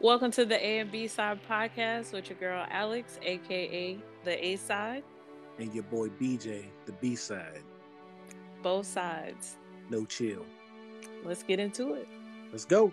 Welcome to the A and B side podcast with your girl Alex, aka the A side. And your boy BJ, the B side. Both sides. No chill. Let's get into it. Let's go.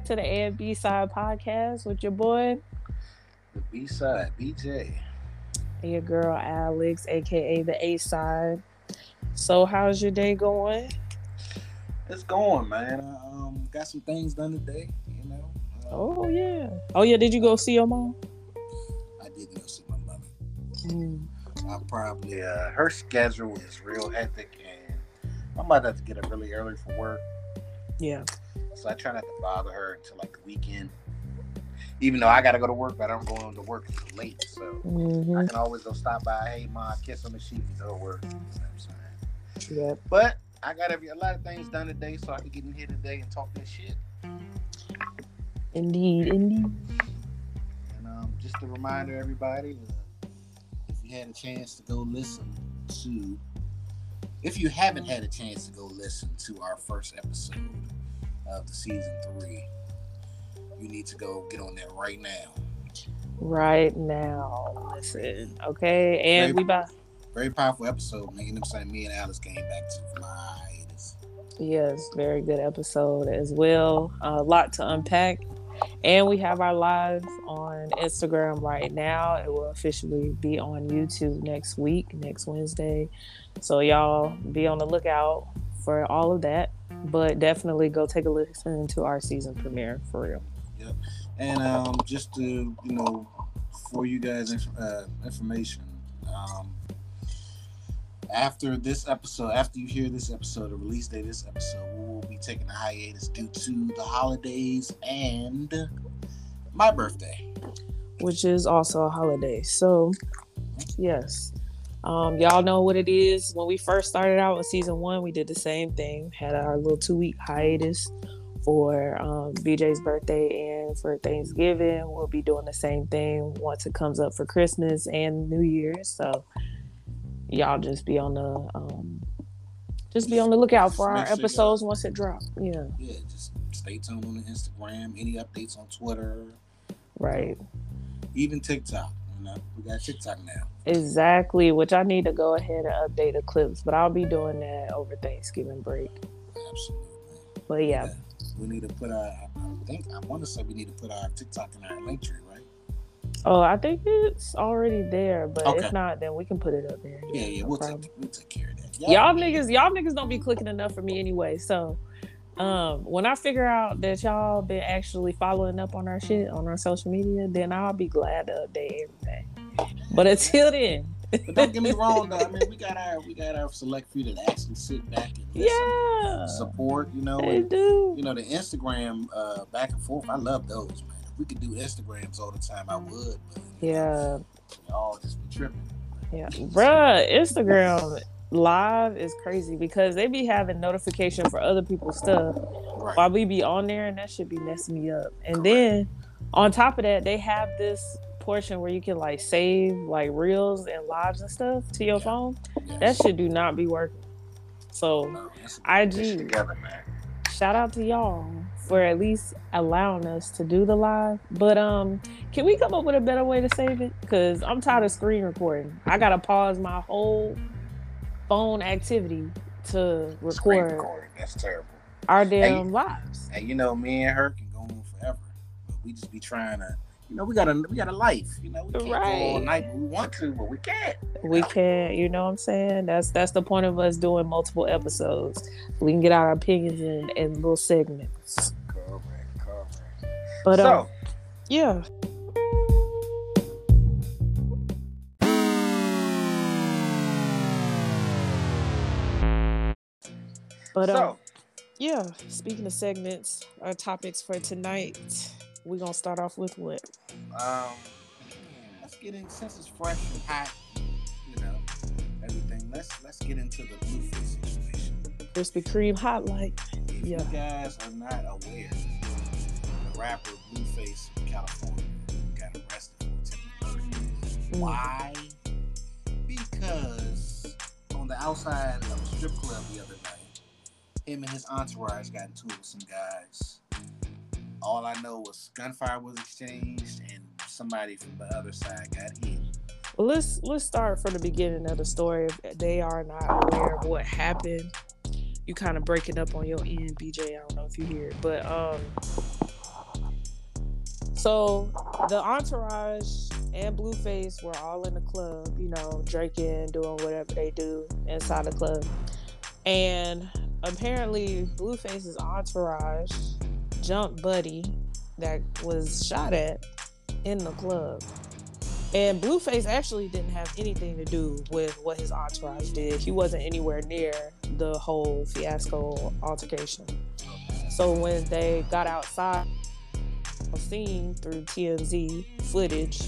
Back to the A and B side podcast with your boy The B side, BJ. and your girl Alex, aka the A side. So how's your day going? It's going, man. I um, got some things done today, you know. Uh, Oh yeah. Oh yeah, did you go see your mom? I did go see my mother. Mm. I probably, uh, her schedule is real hectic, and I'm about have to get up really early for work. Yeah. So I try not to bother her until like the weekend. Even though I got to go to work, but I'm going to work until late. So I hmm can always go stop by, hey, ma, kiss on the sheet and go to work. You know what I'm saying? Yeah. But I got every, a lot of things done today, so I can get in here today and talk this shit. Indeed, indeed. And um, just a reminder, everybody, uh, if you had a chance to go listen to, if you haven't had a chance to go listen to our first episode of the season three, you need to go get on that right now. Right now. Listen. Okay. And we about Very powerful episode, man. You know what? Me and Alice came back to my hiatus. Yes, very good episode as well. A lot to unpack. And we have our live on Instagram right now. It will officially be on YouTube next week, next Wednesday. So y'all be on the lookout for all of that. But definitely go take a listen to our season premiere for real. Yep. And um, just to you know, for you guys inf- uh, information, um, after this episode, after you hear this episode, the release date of this episode, we will be taking a hiatus due to the holidays and my birthday. which is also a holiday. So, yes, um, y'all know what it is. When we first started out with season one, we did the same thing. Had our little two week hiatus for um, BJ's birthday and for Thanksgiving. We'll be doing the same thing once it comes up for Christmas and New Year's. So, y'all just be on the um, just be on the lookout for our episodes once it drops. Yeah, Yeah, just stay tuned on the Instagram. Any updates on Twitter, right. even TikTok. You know, we got TikTok now. Exactly, which I need to go ahead and update the clips, but I'll be doing that over Thanksgiving break. Absolutely. But yeah, We need to put our. I think I want to say we need to put our TikTok in our link tree, right? oh, I think it's already there, but Okay. if not, then we can put it up there. Yeah, yeah, no we'll take we'll take care of that. y'all niggas, y'all niggas don't be clicking enough for me anyway. So, um, when I figure out that y'all been actually following up on our shit on our social media, then I'll be glad to update everything. But until then, But don't get me wrong, though. I mean, we got our we got our select few that actually sit back and listen, yeah, support. You know, they and, do. you know the Instagram uh, back and forth. I love those, man. If we could do Instagrams all the time, I would. But Yeah, y'all just be tripping. Yeah, bruh, Instagram live is crazy because they be having notification for other people's stuff Right. while we be on there, and that should be messing me up. And then on top of that, they have this portion where you can like save like reels and lives and stuff to your phone. Yes. That should do not be working. So No, IG. together, man. shout out to y'all for at least allowing us to do the live. But um, can we come up with a better way to save it? Cause I'm tired of screen recording. I gotta pause my whole phone activity to record. Screen record recording. That's terrible. our Hey, damn lives. And you know, me and her can go on forever, but we just be trying to. You know, we got a we got a life. You know, we can't go all Right. night. We want to, but we can't. We can't, you know what I'm saying? That's that's the point of us doing multiple episodes. We can get our opinions in, in little segments. Correct, correct. But so, uh, yeah. But uh, so yeah, speaking of segments, our topics for tonight, we're gonna start off with what? um, let's get in since it's fresh and hot. You know, everything. Let's let's get into the Blueface situation. Krispy Kreme hot light. If Yeah. you guys are not aware, the rapper Blueface from California got arrested for attempted murder. Mm. Why? Because on the outside of a strip club the other night, him and his entourage got into it with some guys. All I know was gunfire was exchanged and somebody from the other side got hit. Well, let's let's start from the beginning of the story. If they are not aware of what happened, you kind of break it up on your end, BJ. I don't know if you hear it, but um, so the entourage and Blueface were all in the club, you know, drinking, doing whatever they do inside the club, and apparently Blueface's entourage jumped Buddy that was shot at in the club. And Blueface actually didn't have anything to do with what his entourage did. He wasn't anywhere near the whole fiasco altercation. So when they got outside, seen through TMZ footage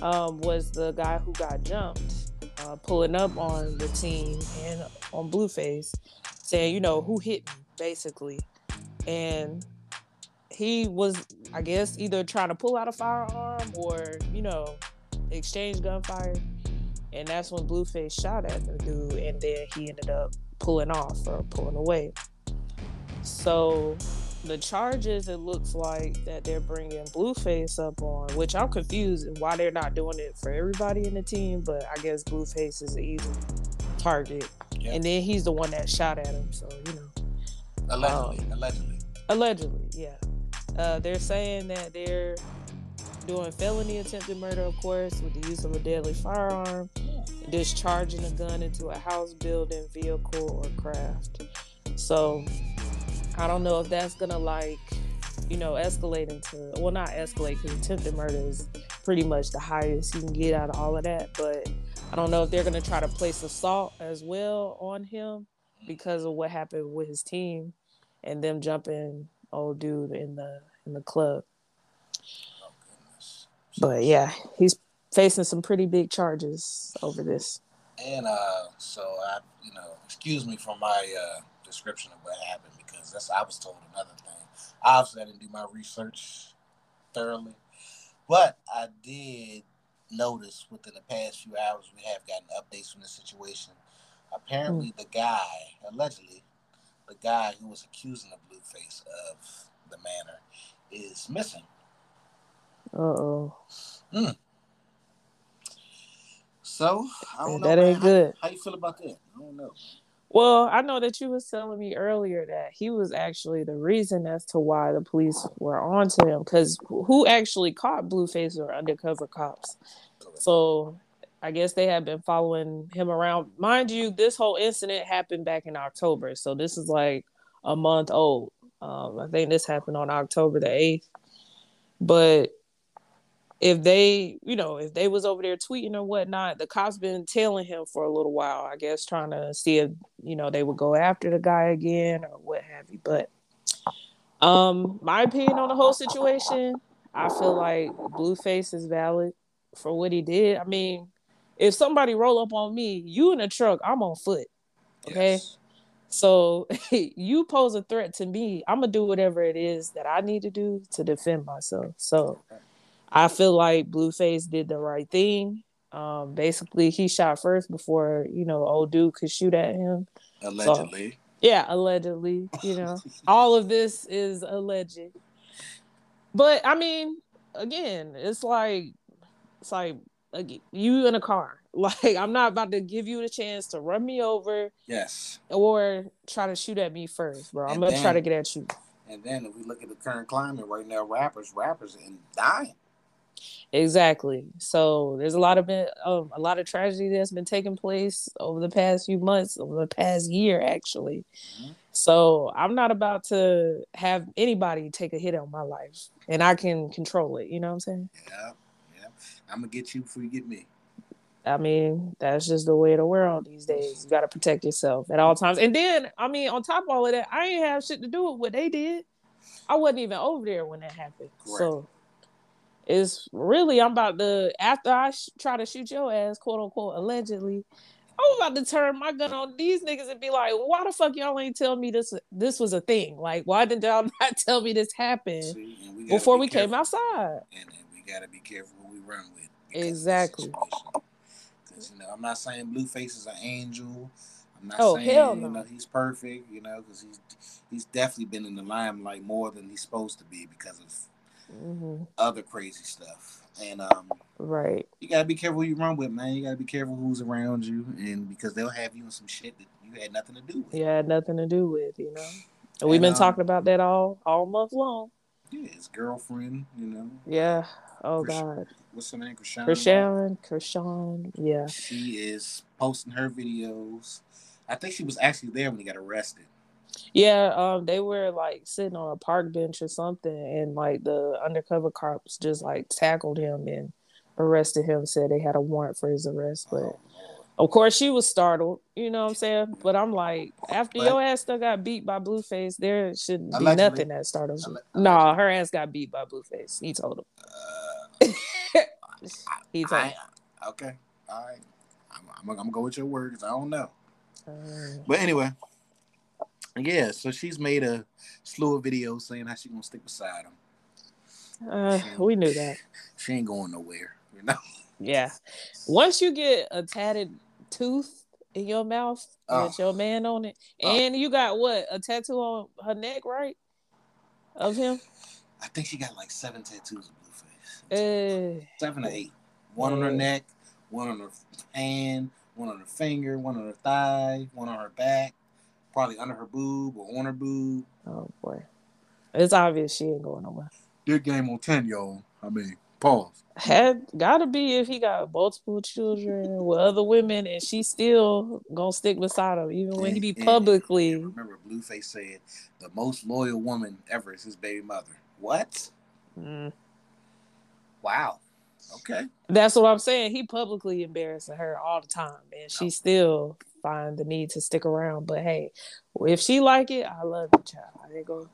um, was the guy who got jumped, uh, pulling up on the team and on Blueface, saying, you know, who hit me, basically. And he was, I guess, either trying to pull out a firearm or, you know, exchange gunfire. And that's when Blueface shot at the dude, and then he ended up pulling off or pulling away. So the charges, it looks like that they're bringing Blueface up on, which I'm confused why they're not doing it for everybody in the team, but I guess Blueface is an easy target. Yeah. And then he's the one that shot at him, so you know. Allegedly, Um, allegedly. Allegedly, yeah. Uh, they're saying that they're doing felony attempted murder, of course, with the use of a deadly firearm, discharging a gun into a house, building, vehicle, or craft. So I don't know if that's gonna like, you know, escalate into well, not escalate because attempted murder is pretty much the highest you can get out of all of that. But I don't know if they're gonna try to place assault as well on him because of what happened with his team and them jumping old dude in the in the club. Oh. But yeah, he's facing some pretty big charges over this. And uh, so I, you know, excuse me for my uh, description of what happened because that's I was told another thing. I obviously, I didn't do my research thoroughly, but I did notice within the past few hours we have gotten updates from the situation. Apparently, the guy, allegedly, the guy who was accusing the Blueface of the manner, is missing. Uh oh. So I don't know. That ain't How- good. How, you feel about that? I don't know. Well, I know that you was telling me earlier that he was actually the reason as to why the police were onto him. Because who actually caught Blueface were undercover cops. So I guess they have been following him around. Mind you, this whole incident happened back in October. So this is like a month old. Um, I think this happened on October the 8th. But if they, you know, if they was over there tweeting or whatnot, the cops been tailing him for a little while, I guess, trying to see if, you know, they would go after the guy again or what have you. But um, my opinion on the whole situation, I feel like Blueface is valid for what he did. I mean, if somebody roll up on me, you in a truck, I'm on foot. Okay. Yes. So you pose a threat to me. I'm gonna do whatever it is that I need to do to defend myself. So I feel like Blueface did the right thing. Um, basically, he shot first before you know old dude could shoot at him. Allegedly. Yeah, allegedly. You know, all of this is alleged. But I mean, again, it's like it's like you in a car Like I'm not about to give you the chance to run me over. Yes. Or try to shoot at me first, bro. I'm gonna then- try to get at you. And then if we look at the current climate right now, rappers, rappers, and dying. Exactly. So there's a lot of been um, a lot of tragedy that's been taking place over the past few months, over the past year, actually. Mhm. So I'm not about to have anybody take a hit on my life, and I can control it. You know what I'm saying? Yeah. I'm gonna get you before you get me. I mean, that's just the way of the world these days. You got to protect yourself at all times. And then, I mean, on top of all of that, I ain't have shit to do with what they did. I wasn't even over there when that happened. So it's really, I'm about to, after I sh- try to shoot your ass, quote unquote, allegedly, I'm about to turn my gun on these niggas and be like, why the fuck y'all ain't tell me this this was a thing? Like, why didn't y'all not tell me this happened See, we before be we came outside? and, and we gotta be careful who we run with. because Exactly. situation. 'Cause, you know, I'm not saying Blueface is an angel. I'm not Oh, saying hell you no. know he's perfect. You know, because he's he's definitely been in the limelight more than he's supposed to be because of hmm other crazy stuff. And um, Right. you gotta be careful who you run with, man. You gotta be careful who's around you, and because they'll have you in some shit that you had nothing to do with. yeah, had nothing to do with, you know. And we've been um, talking about that all all month long. Yeah, his girlfriend, you know. Yeah. Oh Chris- God. What's her name? Chrisean. Chrisean, Chrisean. Yeah. She is posting her videos. I think she was actually there when he got arrested. Yeah. Um, they were like sitting on a park bench or something, and like the undercover cops just like tackled him and arrested him. Said they had a warrant for his arrest, but Oh, of course she was startled. You know what I'm saying? But I'm like, after But- your ass still got beat by Blueface, there shouldn't be Allegedly. nothing that startles you. Alle- Nah, her ass got beat by Blueface. He told him. Uh, He told him. I, okay, all right. I'm, I'm, I'm gonna go with your word 'cause I don't know. Uh, But anyway, yeah. So she's made a slew of videos saying how she gonna stick beside him. Uh, we knew that. She ain't going nowhere. You know. Yeah. Once you get a tatted tooth in your mouth Oh. with your man on it, Oh. and you got what a tattoo on her neck, right? Of him. I think she got like seven tattoos seven or eight. One on her neck, one on her hand, one on her finger, one on her thigh, one on her back, probably under her boob or on her boob. oh boy, it's obvious she ain't going nowhere. Good game on ten, y'all. I mean, pause. Had gotta be if he got multiple children with other women, and she still gonna stick beside him, even when he be And- and- publicly. and remember, Blueface said the most loyal woman ever is his baby mother. What? Mm. Wow. Okay. That's what I'm saying. He publicly embarrassing her all the time, and she still find the need to stick around. But hey, if she like it, I love you, child. I ain't gonna.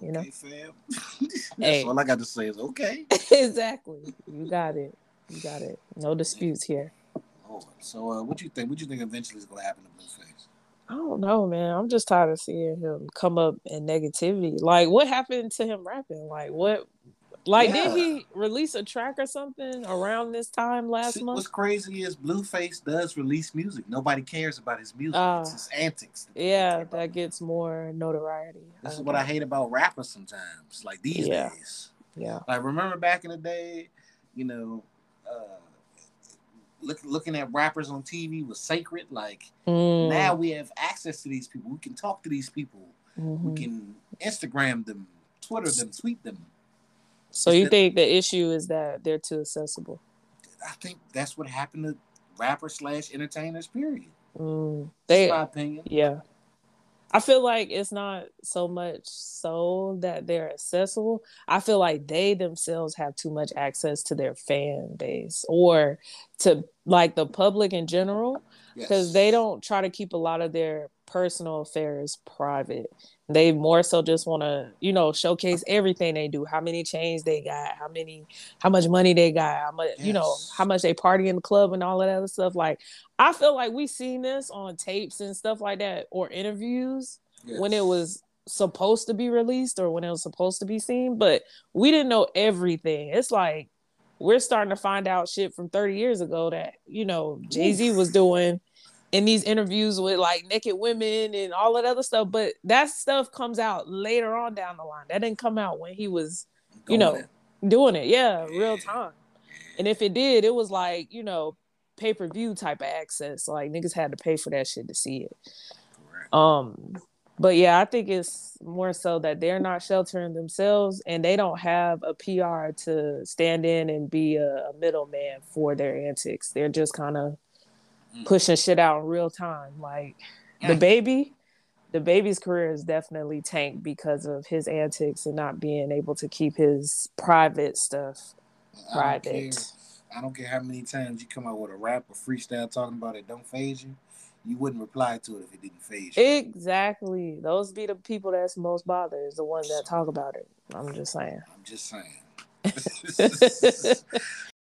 You know? Okay, fam. That's Hey. all I got to say is okay. exactly. You got it. You got it. No disputes here. Lord. So, uh, what you think? What you think eventually is going to happen to Blueface? I don't know, man. I'm just tired of seeing him come up in negativity. Like, what happened to him rapping? Like, what? Like, did he release a track or something around this time last See, month? What's crazy is Blueface does release music. Nobody cares about his music. Ah. it's his antics. Yeah, that gets more notoriety. This is what I hate about rappers sometimes. Like these Yeah. days. Yeah. Like remember back in the day, you know, uh, look, looking at rappers on TV was sacred. Like Mm, now we have access to these people. We can talk to these people. mhm. We can Instagram them, Twitter them, tweet them. So you the- think the issue is that they're too accessible? I think that's what happened to rappers slash entertainers. Period. Mm, That's my opinion. yeah. I feel like it's not so much so that they're accessible. I feel like they themselves have too much access to their fan base or to like the public in general because Yes. they don't try to keep a lot of their personal affairs private. They more so just want to, you know, showcase everything they do, how many chains they got, how many, how much money they got, how much, you know, how much they party in the club and all of that other stuff. Like, I feel like we seen this on tapes and stuff like that or interviews when it was supposed to be released or when it was supposed to be seen, but we didn't know everything. It's like we're starting to find out shit from 30 years ago that, you know, Jay Z was doing in these interviews with like naked women and all that other stuff. But that stuff comes out later on down the line. That didn't come out when he was you Going know, in. doing it. Yeah, real time. And if it did, it was like, you know, pay per view type of access. Like niggas had to pay for that shit to see it. Correct. Um, but yeah, I think it's more so that they're not sheltering themselves and they don't have a PR to stand in and be a, a middleman for their antics. They're just kind of mm. pushing shit out in real time. Like the baby, the baby's career is definitely tanked because of his antics and not being able to keep his private stuff private. I don't care, I don't care how many times you come out with a rap or freestyle talking about it don't phase you you wouldn't reply to it if it didn't phase you. Exactly. Those be the people that's most bothered, is the ones that talk about it. I'm just saying. I'm just saying.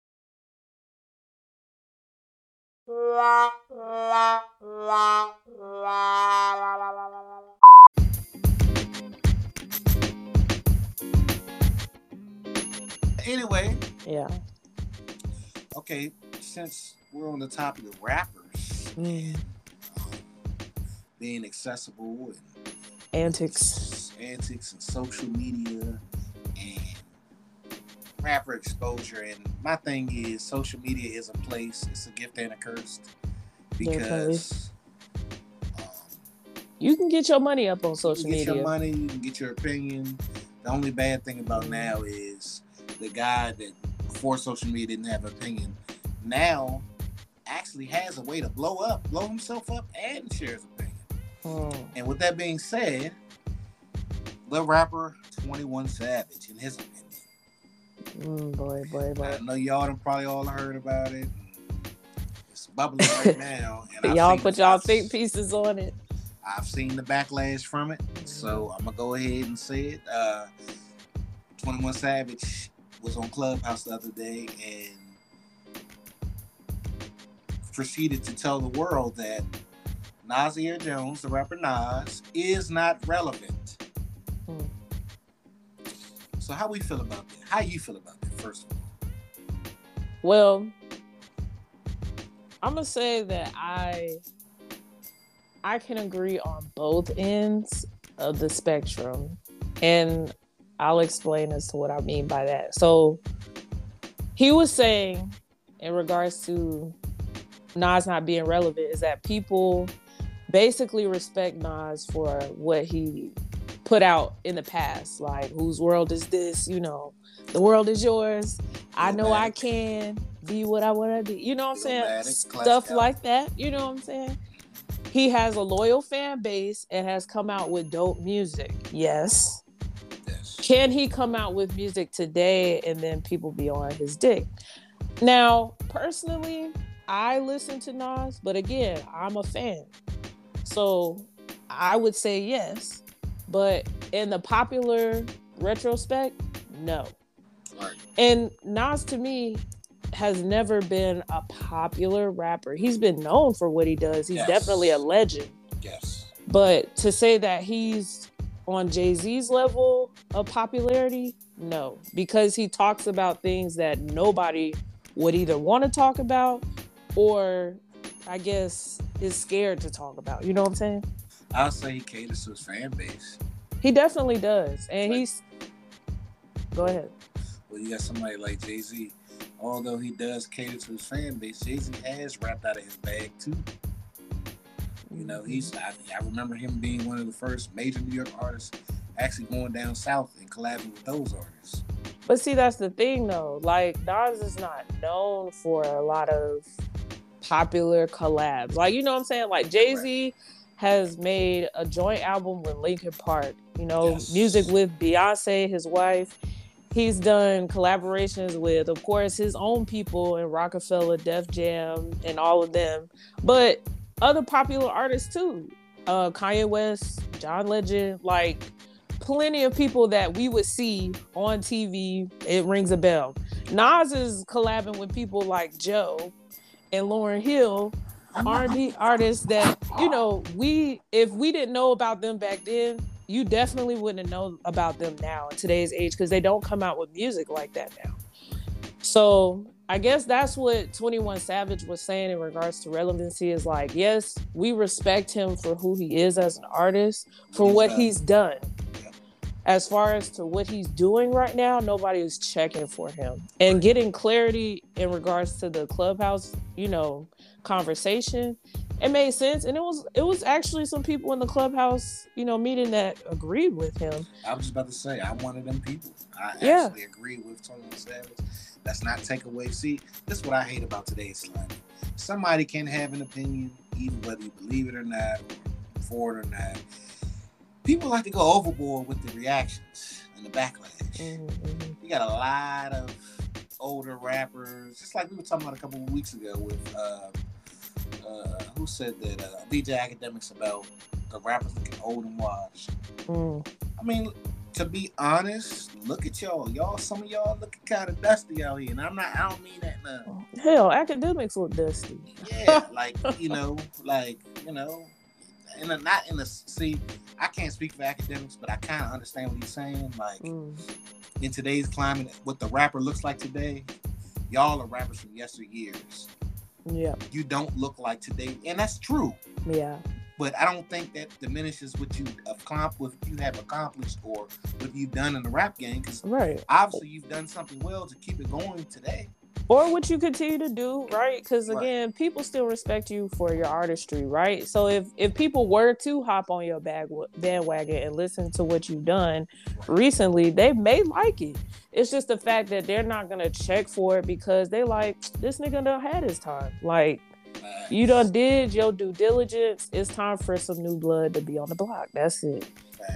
anyway. Yeah. Okay, since we're on the topic of rappers, mm being accessible and antics, antics and social media rapper exposure. And my thing is, social media is a place. It's a gift and a curse because. Um, you can get your money up on social you get media. Get your money. You can get your opinion. The only bad thing about now is the guy that before social media didn't have an opinion. Now actually has a way to blow up, blow himself up, and share his opinion. Oh. And with that being said, the rapper 21 Savage, in his. Mm, boy, boy, boy. I know y'all have probably all heard about it. It's bubbling right now. And y'all put y'all think pieces on it. I've seen the backlash from it. So. I'm going to go ahead and say it. Uh, 21 Savage was on Clubhouse the other day and proceeded to tell the world that Nasir Jones, the rapper Nas, is not relevant. Hmm. So how we feel about that? How you feel about that, first of all? Well, I'm gonna say that I I can agree on both ends of the spectrum. And I'll explain as to what I mean by that. So he was saying in regards to Nas not being relevant is that people basically respect Nas for what he put out in the past, like whose world is this? You know, the world is yours. I know I can be what I want to be. You know what I'm saying? Stuff like that. You know what I'm saying? He has a loyal fan base and has come out with dope music. Yes. yes. Can he come out with music today and then people be on his dick? Now, personally, I listen to Nas, but again, I'm a fan. So I would say yes. But in the popular retrospect, no. Right. And Nas to me has never been a popular rapper. He's been known for what he does. He's yes. definitely a legend. Yes. But to say that he's on Jay Z's level of popularity, no, because he talks about things that nobody would either want to talk about or I guess is scared to talk about. You know what I'm saying? I'll say he caters to his fan base. He definitely does, and like, he's. Go ahead. Well, you got somebody like Jay Z. Although he does cater to his fan base, Jay Z has rapped out of his bag too. You know, he's. Mm-hmm. I, I remember him being one of the first major New York artists actually going down south and collabing with those artists. But see, that's the thing though. Like Nas is not known for a lot of popular collabs. Like, you know what I'm saying? Like Jay Z has made a joint album with Linkin Park, you know, yes. music with Beyonce, his wife. He's done collaborations with, of course, his own people in Roc-A-Fella, Def Jam, and all of them. But other popular artists too. Uh, Kanye West, John Legend, like plenty of people that we would see on TV. It rings a bell. Nas is collabing with people like Joe, and Lauryn Hill R&B artists that you know we if we didn't know about them back then you definitely wouldn't know about them now in today's age because they don't come out with music like that now. So i guess that's what 21 savage was saying in regards to relevancy is like yes we respect him for who he is as an artist for what he's done. As far as to what he's doing right now, nobody is checking for him. And getting clarity in regards to the clubhouse, you know, conversation. It made sense, and it was it was actually some people in the clubhouse, you know, meeting that agreed with him. I was just about to say I'm one of them people. I Yeah. actually agree with 21 Savage. That's not take away. See, this is what I hate about today's slime. Somebody can have an opinion, even whether you believe it or not, or for it or not. People like to go overboard with the reactions and the backlash. Mhm, mhm. You got a lot of older rappers, just like we were talking about a couple of weeks ago with uh, uh, who said that uh, DJ Akademiks about the rappers looking old and washed. Mm. I mean, to be honest, look at y'all. Y'all, some of y'all looking kind of dusty out here, and I'm not. I don't mean that. No. Hell, Akademiks look dusty. Yeah, like you know, like you know, in a, not in the see. I can't speak for Akademiks, but I kind of understand what he's saying. Like Mm. in today's climate, what the rapper looks like today, y'all are rappers from yesteryears. Yeah, You don't look like today, and that's true. yeah, But I don't think that diminishes what you accomplished, what you have accomplished, or what you've done in the rap game. Because right. obviously you've done something well to keep it going today. Or what you continue to do, right? Because Right. again, people still respect you for your artistry, right? So if if people were to hop on your bag bandwagon and listen to what you've done recently, they may like it. It's just the fact that they're not gonna check for it because they like this nigga done had his time. Like you done did your due diligence. It's time for some new blood to be on the block. That's it.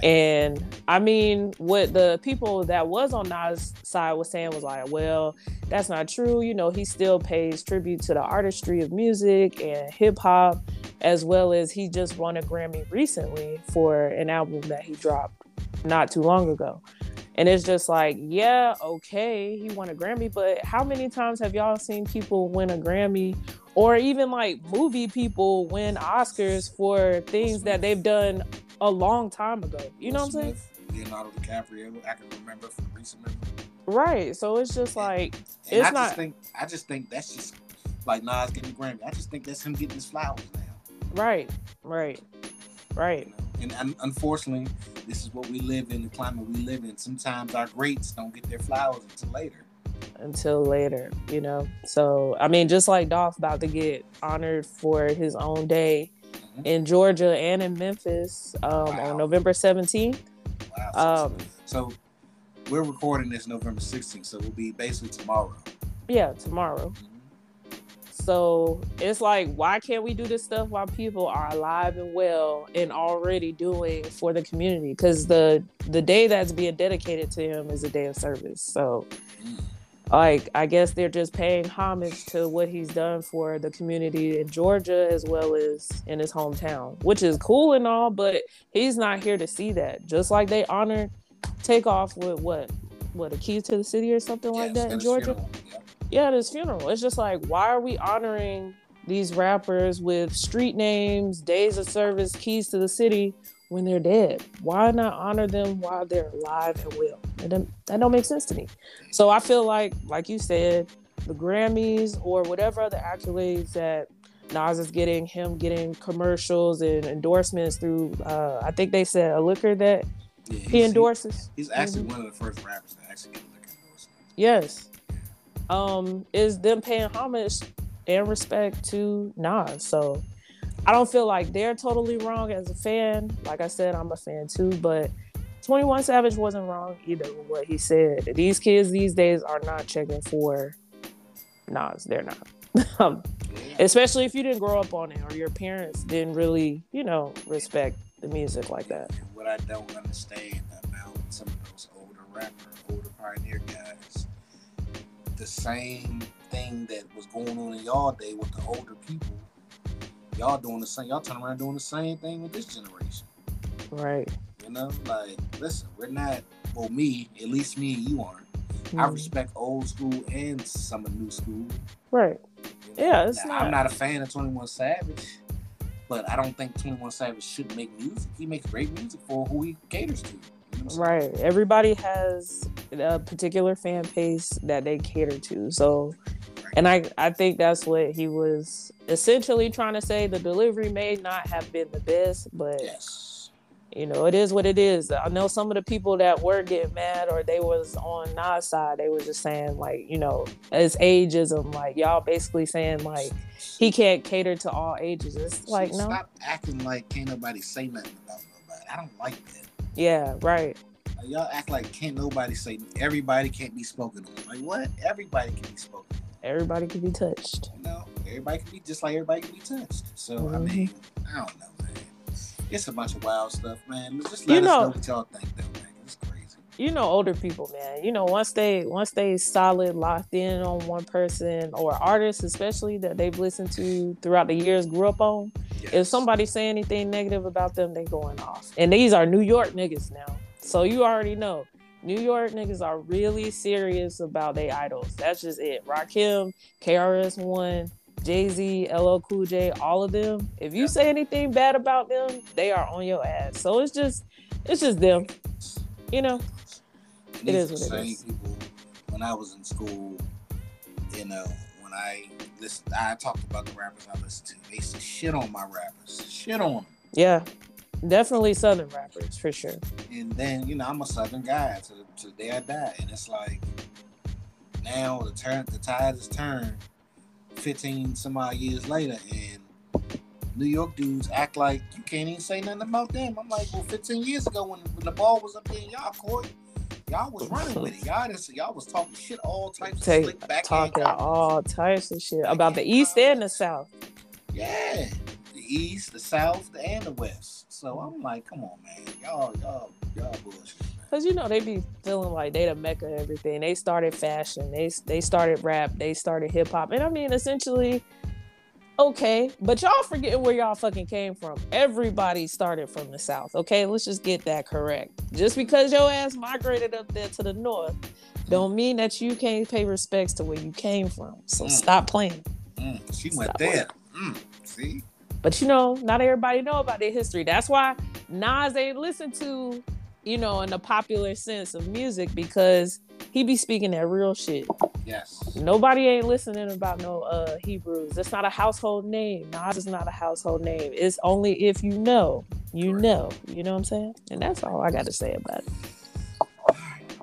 And I mean, what the people that was on Nas' side was saying was like, well, that's not true. You know, he still pays tribute to the artistry of music and hip hop, as well as he just won a Grammy recently for an album that he dropped not too long ago. And it's just like, yeah, okay, he won a Grammy, but how many times have y'all seen people win a Grammy or even like movie people win Oscars for things that they've done a long time ago? You know what I'm saying? Leonardo DiCaprio, I can remember from recent memory. Right. So it's just like, And It's I not- just think I just think that's just like Nas getting a Grammy. I just think that's him getting his flowers now. right, right, right. You know? And un- unfortunately, this is what we live in, the climate we live in. Sometimes our greats don't get their flowers until later. Until later, you know. So I mean, just like Dolph about to get honored for his own day. In Georgia and in Memphis um, Wow. on November 17th. Wow. So, Um, so we're recording this November 16th, so it'll be basically tomorrow. yeah, tomorrow. Mhm. So it's like, why can't we do this stuff while people are alive and well and already doing for the community? Because the the day that's being dedicated to him is a day of service. So, Mm. Like, I guess they're just paying homage to what he's done for the community in Georgia as well as in his hometown, which is cool and all. But he's not here to see that. Just like they honored Takeoff with what, what a key to the city or something like that in Georgia funeral, yeah. yeah, this funeral. It's just like, why are we honoring these rappers with street names, days of service, keys to the city when they're dead? Why not honor them while they're alive and well? That don't, that don't make sense to me. So I feel like, like you said, the Grammys or whatever other accolades that Nas is getting, him getting commercials and endorsements through, uh, I think they said a liquor that Yeah, he endorses. He's actually one of the first rappers to actually get a liquor endorsement. Yes. Um, is them paying homage and respect to Nas. So I don't feel like they're totally wrong as a fan. Like I said, I'm a fan too, but 21 Savage wasn't wrong either with what he said. These kids these days are not checking for Nas. They're not. Um, Especially if you didn't grow up on it or your parents didn't really, you know, respect the music like that. And what I don't understand about some of those older rapper, older pioneer guys, the same thing that was going on in y'all day with the older people, y'all doing the same. Y'all turn around doing the same thing with this generation. Right. You know, like listen, we're not. Well, me, at least me and you aren't. I Mm. respect old school and some of new school. Right. you know. Yeah, it's Now, not- I'm not a fan of Twenty One Savage, but I don't think Twenty One Savage should make music. He makes great music for who he caters to. You know what I'm saying? Right. Everybody has a particular fan base that they cater to. So, and I, I think that's what he was essentially trying to say. The delivery may not have been the best, but Yes. you know, it is what it is. I know some of the people that were getting mad or they was on Nas side, they were just saying like, you know, as ageism, like y'all basically saying like he can't cater to all ages. It's like no. Stop acting like can't nobody say nothing about nobody. I don't like that. Yeah, right. Y'all act like can't nobody say everybody can't be spoken on. Like what? Everybody can be spoken. On. Everybody can be touched. You know, everybody can be just like everybody can be touched. So mm-hmm. I mean, I don't know, man. It's a bunch of wild stuff, man. Just let you know, us know what y'all think, though, man. It's crazy. You know, older people, man. You know, once they once they solid locked in on one person or artists, especially that they've listened to throughout the years, grew up on. Yes. If somebody say anything negative about them, they going off. And these are New York niggas now, so you already know. New York niggas are really serious about their idols. That's just it. Rakim, KRS One, Jay Z, LL Cool J, all of them. If you say anything bad about them, they are on your ass. So it's just, it's just them. You know, it is what it is. People, when I was in school, you know, when I listened, I talked about the rappers I listened to. They used to shit on my rappers, shit on them. Yeah, definitely Southern rappers for sure. And then you know, I'm a Southern guy to, to the day I die, and it's like now the turn, the tide has turned 15 some odd years later, and New York dudes act like you can't even say nothing about them. I'm like, well, 15 years ago when, when the ball was up in y'all court, y'all was running with it. Y'all just y'all was talking shit all types Take, of slick back talking all types of shit about the East and the South. Yeah, East, the South, and the West. So I'm like, come on, man, y'all, y'all, y'all bullshit. Cause you know they be feeling like they the mecca of everything. They started fashion, they they started rap, they started hip hop, and I mean essentially, okay, but y'all forgetting where y'all fucking came from. Everybody started from the south. Okay, let's just get that correct. Just because your ass migrated up there to the north, don't mean that you can't pay respects to where you came from. So mm. stop playing. Mm. She stop went there. Mm. See. But you know, not everybody know about their history. That's why Nas ain't listened to you know, in the popular sense of music because he be speaking that real shit. Yes. Nobody ain't listening about no uh Hebrews. It's not a household name. Nas is not a household name. It's only if you know, you know. You know what I'm saying? And that's all I got to say about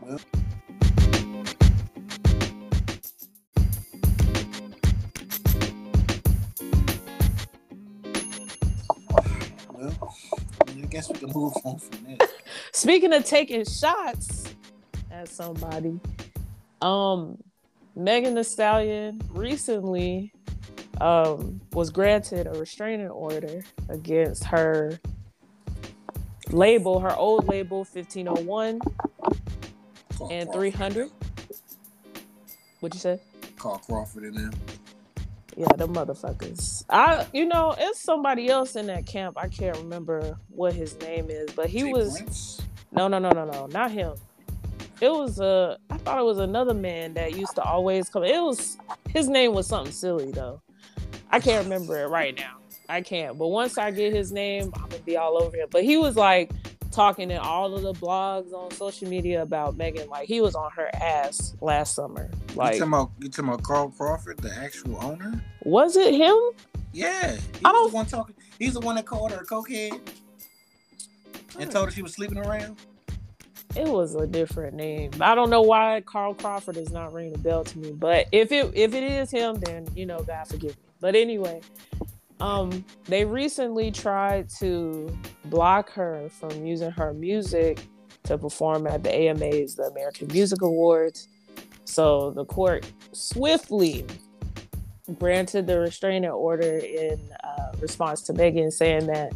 it. Can move on from there. Speaking of taking shots at somebody, um, Megan Thee Stallion recently um, was granted a restraining order against her label, her old label, 1501 and 300. What'd you say? Carl Crawford in there. Yeah, the motherfuckers. I, you know, it's somebody else in that camp. I can't remember what his name is, but he Jay was. Prince? No, no, no, no, no, not him. It was a. Uh, I thought it was another man that used to always come. It was his name was something silly though. I can't remember it right now. I can't. But once I get his name, I'm gonna be all over him. But he was like talking in all of the blogs on social media about Megan. Like he was on her ass last summer. Like you talking about, you talking about Carl Crawford, the actual owner? Was it him? Yeah, I don't. The one talking. He's the one that called her a cokehead and told her she was sleeping around. It was a different name. I don't know why Carl Crawford is not ringing a bell to me, but if it if it is him, then you know, God forgive me. But anyway, um, they recently tried to block her from using her music to perform at the AMAs, the American Music Awards. So the court swiftly granted the restraining order in uh, response to Megan saying that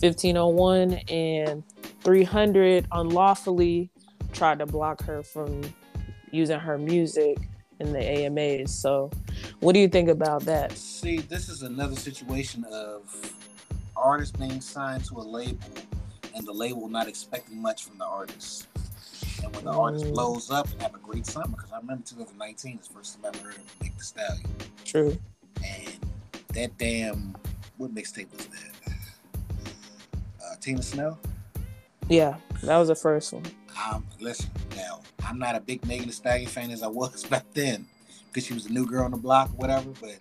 1501 and 300 unlawfully tried to block her from using her music in the AMAs. So, what do you think about that? See, this is another situation of artists being signed to a label and the label not expecting much from the artist. And when the mm. artist blows up and have a great summer, because I remember 2019 is the first time I ever heard of Meg Thee Stallion. True. And that damn, what mixtape was that? Uh, Tina Snow? Yeah, that was the first one. Um, listen, now I'm not a big Megan Thee Stallion fan as I was back then, because she was a new girl on the block, or whatever. But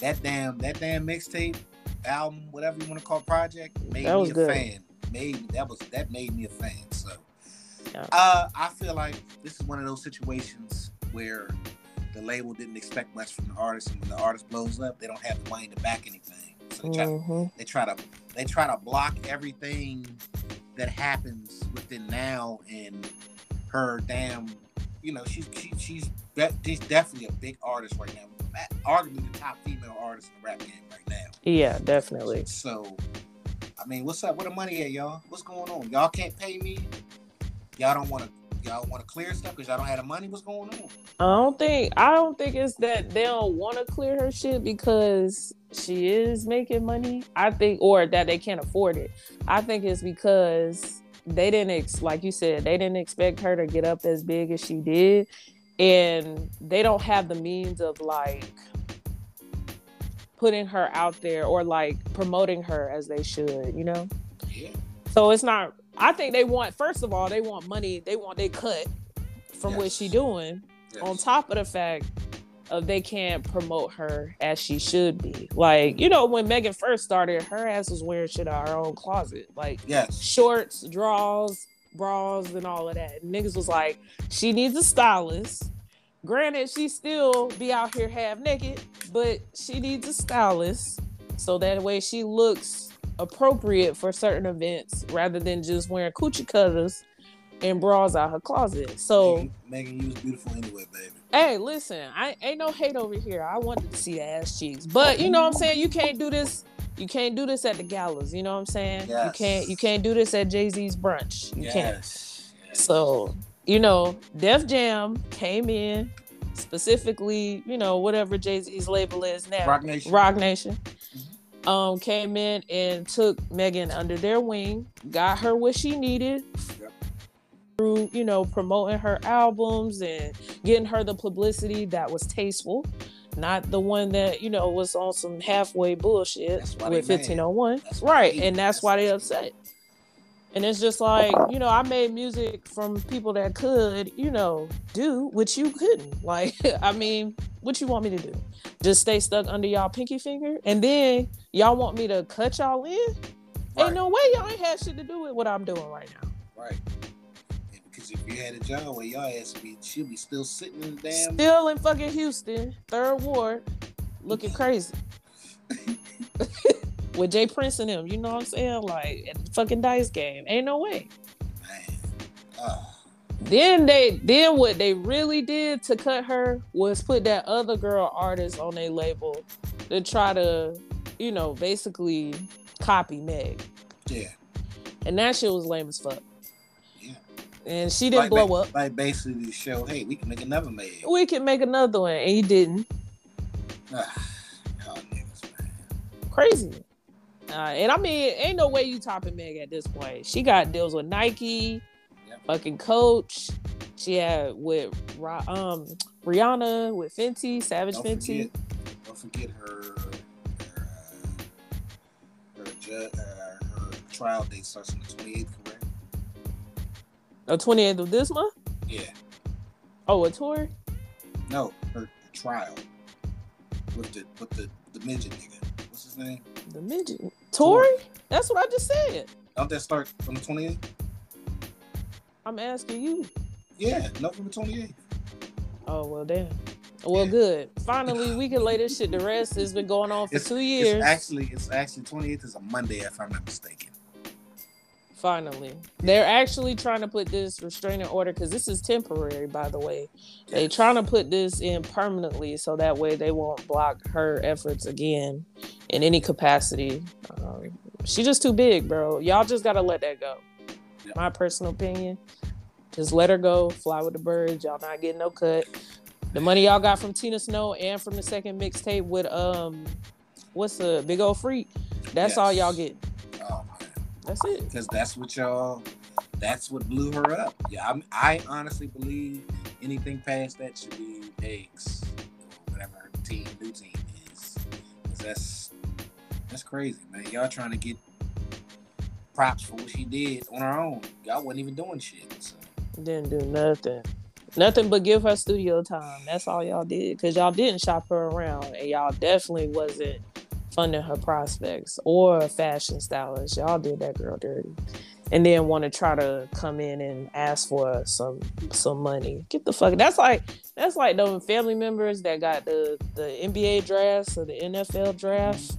that damn, that damn mixtape, album, whatever you want to call project, made me a good. fan. made that was that made me a fan. So Yeah. uh, I feel like this is one of those situations where the label didn't expect much from the artist, and when the artist blows up, they don't have the money to back anything. So they try, Mhm. they try to they try to block everything that happens within now and her damn you know she's she, she's de- she's definitely a big artist right now. Arguably the top female artist in the rap game right now. Yeah, definitely. so i mean what's up? Where the money at y'all? What's going on? Y'all can't pay me? Y'all don't want to y'all want to clear stuff because y'all don't have the money? What's going on? I don't think I don't think it's that they don't want to clear her shit because she is making money. I think or that they can't afford it. I think it's because they didn't ex- like you said, they didn't expect her to get up as big as she did and they don't have the means of like putting her out there or like promoting her as they should, you know? yeah So it's not. I think they want. First of all, they want money. They want they cut from what Yes. she doing. On top of the fact of they can't promote her as she should be. Like you know when Megan first started, her ass was wearing shit out of her own closet, like yes shorts, drawers, bras, and all of that. And niggas was like, she needs a stylist. Granted, she still be out here half naked, but she needs a stylist so that way she looks appropriate for certain events rather than just wearing coochie cutters and bras out her closet. So megan, you was beautiful anyway baby Hey, listen, I ain't no hate over here. I wanted to see the ass cheeks, but you know what I'm saying. You can't do this. You can't do this at the galas. You know what I'm saying. You can't. You can't do this at Jay Z's brunch. You can't. yes, yes. So you know, Def Jam came in specifically. You know, whatever Jay Z's label is now. Roc Nation Roc Nation. Um, came in and took Megan under their wing, got her what she needed Yep. through, you know, promoting her albums and getting her the publicity that was tasteful, not the one that, you know, was on some halfway bullshit with 1501. That's Right. And that's why they upset. And it's just like, you know, I made music from people that could, you know, do what you couldn't. Like, I mean, what you want me to do? Just stay stuck under y'all pinky finger? And then y'all want me to cut y'all in? Right. Ain't no way y'all ain't had shit to do with what I'm doing right now. Right. Because if you had a job where y'all ass be, she'll be still sitting in the damn. Still in fucking Houston, third ward, looking crazy. With J. Prince and him, you know what I'm saying? Like at the fucking dice game. Ain't no way. Man. Uh, Then they then what they really did to cut her was put that other girl artist on their label to try to, you know, basically copy Meg. yeah. And that shit was lame as fuck. And she didn't like, blow up. Like basically show, hey, we can make another Meg. We can make another one, and you didn't. Ah, man. Crazy. Uh, and I mean, ain't no way you topping Meg at this point. She got deals with Nike, Yep. fucking Coach. She had with um Rihanna with Fenty, Savage Don't Fenty. forget, don't forget her her, uh, her, ju- uh, her trial date starts on the 28th, correct? The 28th of this month. Yeah. Oh, a tour. No, her, trial with the with the the midget nigga. What's his name? The midget. Tory? That's what I just said. Don't that start on the 28th? I'm asking you. Yeah, November 28th. Oh well, damn. Well, Yeah. good. Finally, we can lay this shit to rest. It's been going on for It's, two years. It's actually it's actually 28th is a Monday if I'm not mistaken. Finally, they're actually trying to put this restraining order because this is temporary, by the way. They Yes. trying to put this in permanently so that way they won't block her efforts again in any capacity. Um, she just too big, bro. Y'all just gotta let that go. Yeah. My personal opinion. Just let her go. Fly with the birds. Y'all not getting no cut. The money y'all got from Tina Snow and from the second mixtape with um, what's the big old freak? That's all y'all get. That's it. because that's what y'all. That's what blew her up. Yeah, I'm, I honestly believe anything past that should be eggs, or whatever her team, new team is. 'Cause that's that's crazy, man. Y'all trying to get props for what she did on her own. Y'all wasn't even doing shit. So. Didn't do nothing. Nothing but give her studio time. That's all y'all did. Cause y'all didn't shop her around and y'all definitely wasn't funding her prospects or fashion stylists. Y'all did that girl dirty. And then want to try to come in and ask for some some money. Get the fuck. That's like that's like those family members that got the the NBA drafts or the NFL draft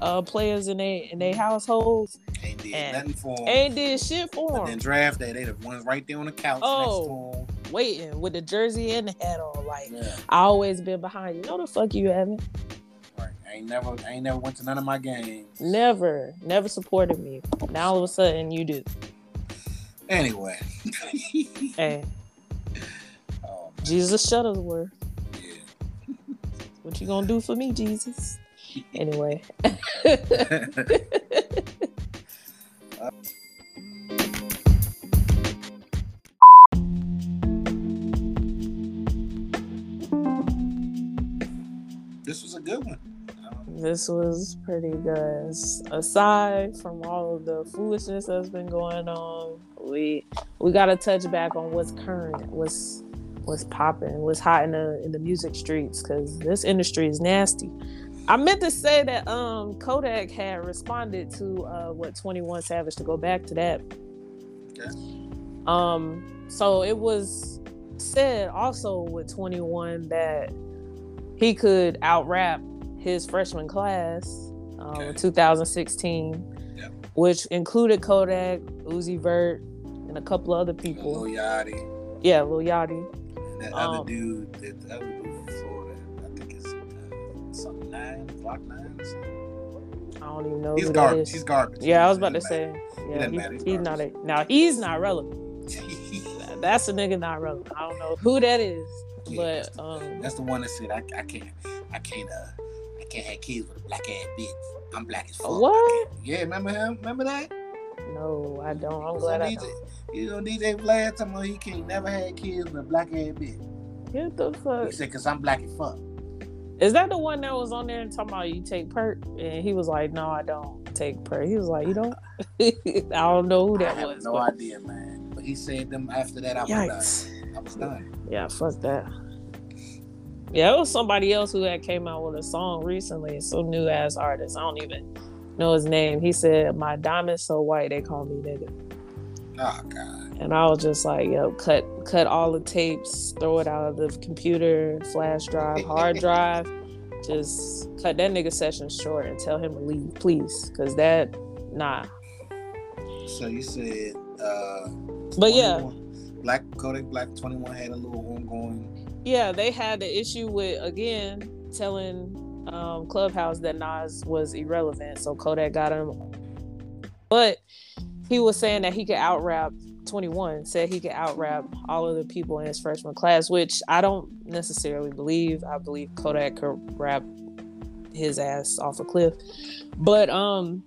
uh players in they in their households. Ain't did And nothing for him. Ain't did shit for them. then draft day, they the ones right there on the couch Oh. next to Waiting with the jersey and the hat on. Like. Yeah. I always been behind you. No the fuck you haven't. Ain't never I ain't never went to none of my games. Never, never supported me. Now all of a sudden you do. Anyway. Hey, oh, Jesus Shuttlesworth. yeah. What you gonna do for me, Jesus? Anyway. this was a good one. This was pretty good. Aside from all of the foolishness that's been going on, we we gotta touch back on what's current, what's what's popping, what's hot in the in the music streets, because this industry is nasty. I meant to say that um Kodak had responded to uh what 21 Savage to go back to that. Okay. Um so it was said also with 21 that he could out rap his freshman class, uh, Okay. 2016, Yep. which included Kodak, Uzi Vert, and a couple other Lil people. Yachty. Yeah, Lil Yachty. And that Um, other dude, that the other dude from Florida, I think it's uh, something nine, block nine. something. I don't even know He's garbage. He's garbage. Yeah, I was about to say. Yeah, he- He's he's not a, now he's not relevant. That's a nigga not relevant. I don't know who that is, Yeah, but um, That's the one that said I, I can't I can't uh can't have kids with a black ass bitch. I'm black as fuck. What? Yeah, remember him? Remember that? no, I don't. I'm glad I don't. Was on DJ Vlad talking about he can't never have kids with a black ass bitch. Get the fuck. He said, cause I'm black as fuck. Is that the one that was on there and talking about you take perk? And he was like, "No, I don't take perk." He was like, "You don't." I don't know who I that have was. no but- idea, man. But he said them after that I was done. I was done. Yeah, fuck that. Yeah, it was somebody else who had came out with a song recently. Some new ass artist. I don't even know his name. He said, "My diamond's so white they call me nigga." Oh god. And I was just like, "Yo, cut, cut all the tapes, throw it out of the computer, flash drive, hard drive." Just cut that nigga session short and tell him to leave, please, because that, nah. So you said uh But yeah, Black Kodak Black 21 had a little ongoing yeah, they had the issue with again telling um, Clubhouse that Nas was irrelevant, so Kodak got him. But he was saying that he could out rap 21. Said he could out rap all of the people in his freshman class, which I don't necessarily believe. I believe Kodak could rap his ass off a cliff, but um.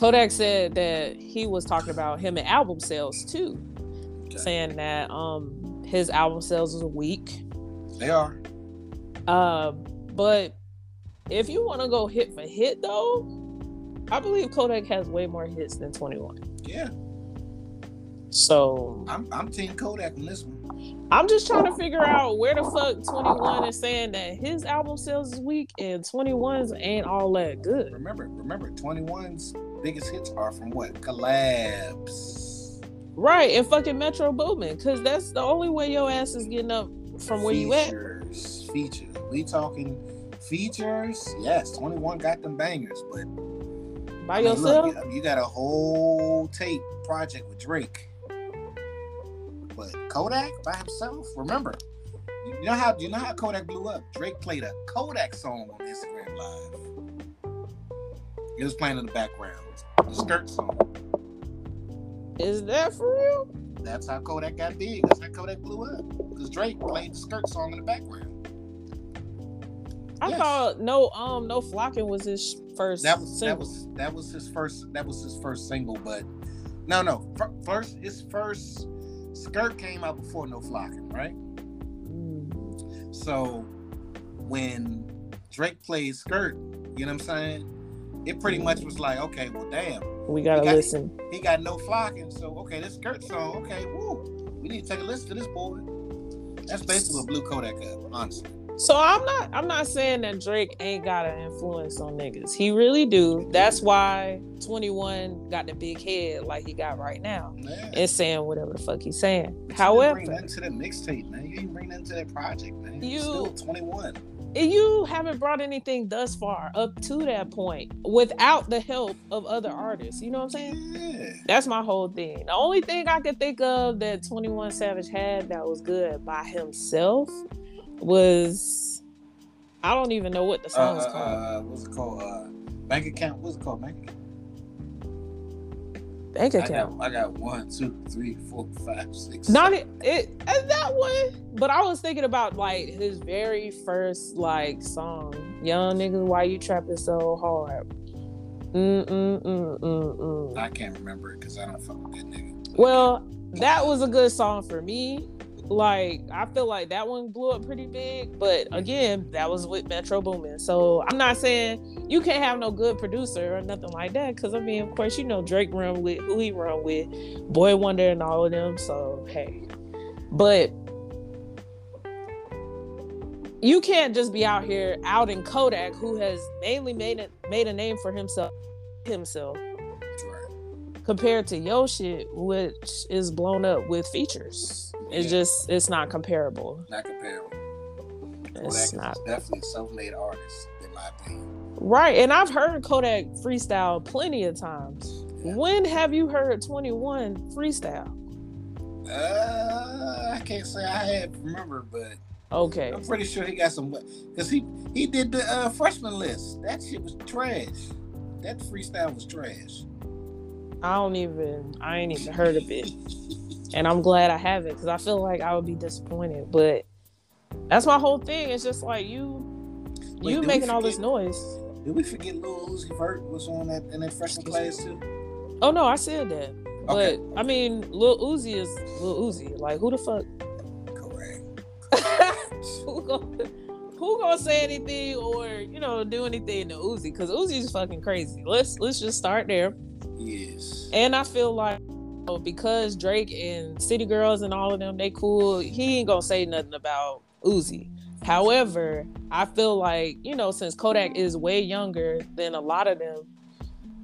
Kodak said that he was talking about him and album sales too, Okay. saying that um his album sales is weak. They are. Uh, but if you want to go hit for hit though, I believe Kodak has way more hits than 21. Yeah. So I'm I'm team Kodak on this one. I'm just trying to figure out where the fuck 21 is saying that his album sales is weak and 21's ain't all that good. Remember, remember, 21's biggest hits are from what? Collabs. Right, and fucking Metro Boomin, because that's the only way your ass is getting up from where you at. Features. Features. We talking features. Yes, 21 got them bangers, but By I mean, yourself. look, you, you got a whole tape project with Drake. But Kodak by himself, remember, you you know how you know how Kodak blew up? Drake played a Kodak song on Instagram Live. It was playing in the background. The skirt song. Is that for real? That's how Kodak got big. That's how Kodak blew up. Because Drake played the skirt song in the background. I Yes. thought no, um, No Flockin was his first. That was single. that was that was his first that was his first single, but no no first his first skirt came out before No Flockin, right? Mm. So when Drake played Skirt, you know what I'm saying? It pretty much was like, okay, well, damn, We gotta You got- listen. he got No Flockin, so okay, this Skirt song, okay, woo, we need to take a listen to this boy. That's basically what blew Kodak up, honestly. So I'm not I'm not saying that Drake ain't got an influence on niggas. He really do. That's why 21 got the big head like he got right now. Man. And saying whatever the fuck he's saying. But However, you didn't bring nothing to that mixtape, man. You didn't bring nothing to that project, man. You still 21. You haven't brought anything thus far up to that point without the help of other artists. You know what I'm saying? Yeah. That's my whole thing. The only thing I could think of that 21 Savage had that was good by himself was I don't even know what the song is uh, uh, called. Uh, what's it called? Uh, bank account. What's it called? Bank account. Bank account. I got, I got one, two, three, four, five, six. Not it, it that one, but I was thinking about like his very first like song, "Young Niggas, Why You Trapping So Hard." Mm mm mm mm mm. I can't remember it because I don't fuck with that nigga. Well, that was a good song for me like I feel like that one blew up pretty big, but again, that was with Metro Boomin. So I'm not saying you can't have no good producer or nothing like that, because I mean, of course, you know Drake run with who he run with, Boi-1da and all of them. So hey, but you can't just be out here out in Kodak, who has mainly made it made a name for himself himself. Compared to your shit, which is blown up with features. It's yeah. just it's not comparable. Not comparable. It's Kodak not definitely self-made artist, in my opinion. Right, and I've heard Kodak freestyle plenty of times. Yeah. When have you heard Twenty One freestyle? Uh, I can't say I have remember, but okay, I'm pretty sure he got some because he he did the uh, freshman list. That shit was trash. That freestyle was trash. I don't even. I ain't even heard of it. and I'm glad I have it because I feel like I would be disappointed. But that's my whole thing. It's just like you, Wait, you making all this noise. Did we forget Lil Uzi Vert was on that in that freshman class too? Oh no, I said that. Okay. But I mean, Lil Uzi is Lil Uzi. Like who the fuck? Correct. who, gonna, who gonna say anything or you know do anything to Uzi? Because Uzi's fucking crazy. Let's let's just start there. Yes. And I feel like because Drake and City Girls and all of them, they cool. He ain't gonna say nothing about Uzi. However, I feel like you know, since Kodak is way younger than a lot of them,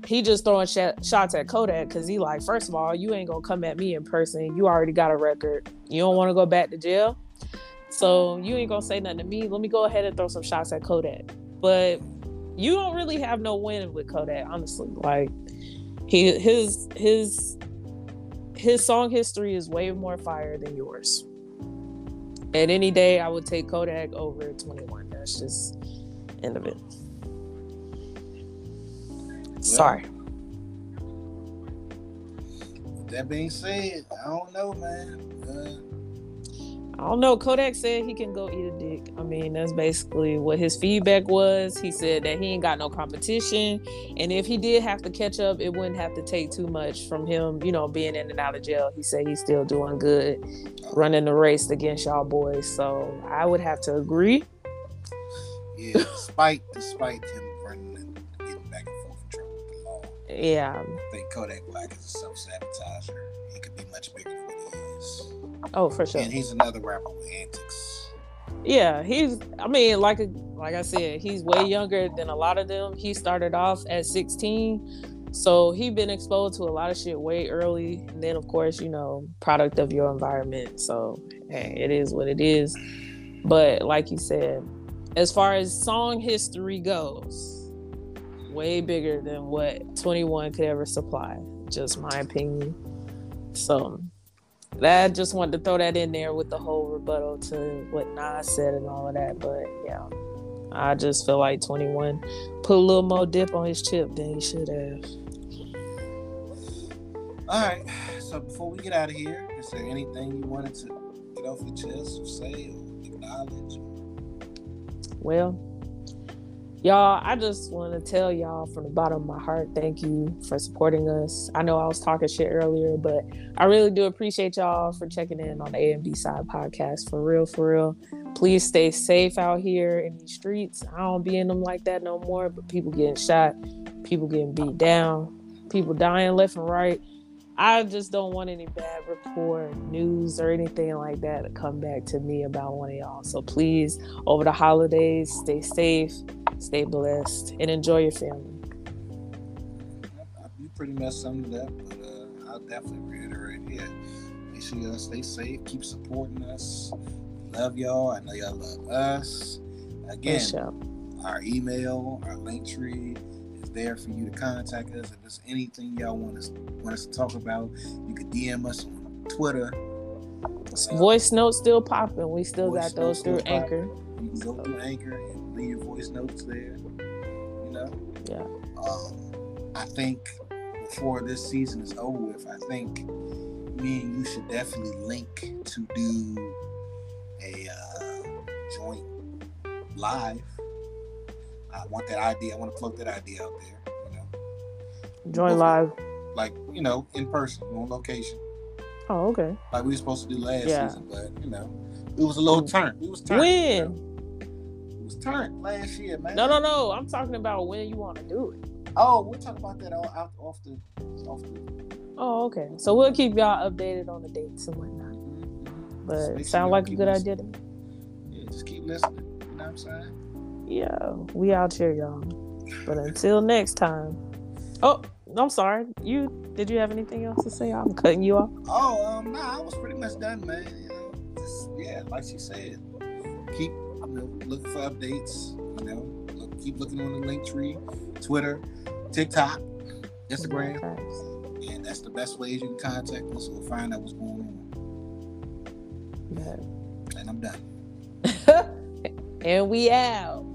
he just throwing sh- shots at Kodak because he like, first of all, you ain't gonna come at me in person. You already got a record. You don't want to go back to jail, so you ain't gonna say nothing to me. Let me go ahead and throw some shots at Kodak. But you don't really have no win with Kodak, honestly. Like he his his his song history is way more fire than yours. And any day, I would take Kodak over 21. That's just end of it. Sorry. With that being said, I don't know, man. Uh, I don't know. Kodak said he can go eat a dick. I mean, that's basically what his feedback was. He said that he ain't got no competition. And if he did have to catch up, it wouldn't have to take too much from him, you know, being in and out of jail. He said he's still doing good, running the race against y'all boys. So I would have to agree. Yeah, despite despite him running and getting back and forth in trouble with the law. Yeah. I think Kodak Black is a self sabotager. Oh, for sure. And he's another rapper with antics. Yeah, he's. I mean, like like I said, he's way younger than a lot of them. He started off at 16, so he been exposed to a lot of shit way early. And then, of course, you know, product of your environment. So hey, it is what it is. But like you said, as far as song history goes, way bigger than what 21 could ever supply. Just my opinion. So that just wanted to throw that in there with the whole rebuttal to what Nas said and all of that. But yeah, I just feel like 21 put a little more dip on his chip than he should have. All right. So before we get out of here, is there anything you wanted to get off your chest or say or acknowledge? Well, Y'all, I just want to tell y'all from the bottom of my heart, thank you for supporting us. I know I was talking shit earlier, but I really do appreciate y'all for checking in on the AB Side podcast. For real, for real. Please stay safe out here in these streets. I don't be in them like that no more, but people getting shot, people getting beat down, people dying left and right. I just don't want any bad report, news, or anything like that to come back to me about one of y'all. So please, over the holidays, stay safe, stay blessed, and enjoy your family. You pretty much summed it up, but uh, I'll definitely reiterate here. Make sure y'all stay safe, keep supporting us. Love y'all. I know y'all love us. Again, our email, our link tree is there for you to contact us. If there's anything y'all want us want us to talk about, you can DM us on Twitter. Uh, voice notes still popping. We still got those through Anchor. You can go so. through Anchor and leave your voice notes there. You know. Yeah. Um, I think before this season is over with, I think me and you should definitely link to do a uh, joint live. I want that idea. I want to float that idea out there. You know, join live, like you know, in person, on location. Oh, okay. Like we were supposed to do last yeah. season, but you know, it was a little turn. It was turn. When? You know? Was turn last year, man. No, no, no. I'm talking about when you want to do it. Oh, we'll talk about that off, off the off the. Oh, okay. So we'll keep y'all updated on the dates and whatnot. Mm-hmm. But sound like a good listening. idea. To... Yeah, just keep listening. You know what I'm saying? yeah, we out here, y'all. But until next time. Oh, I'm sorry. You did you have anything else to say? I'm cutting you off. Oh, um, nah, I was pretty much done, man. You know, just, yeah, like she said, keep you know, looking for updates. You know, look, keep looking on the link tree, Twitter, TikTok, Instagram, and that's the best ways you can contact us or find out what's going on. Yeah. And I'm done. and we out.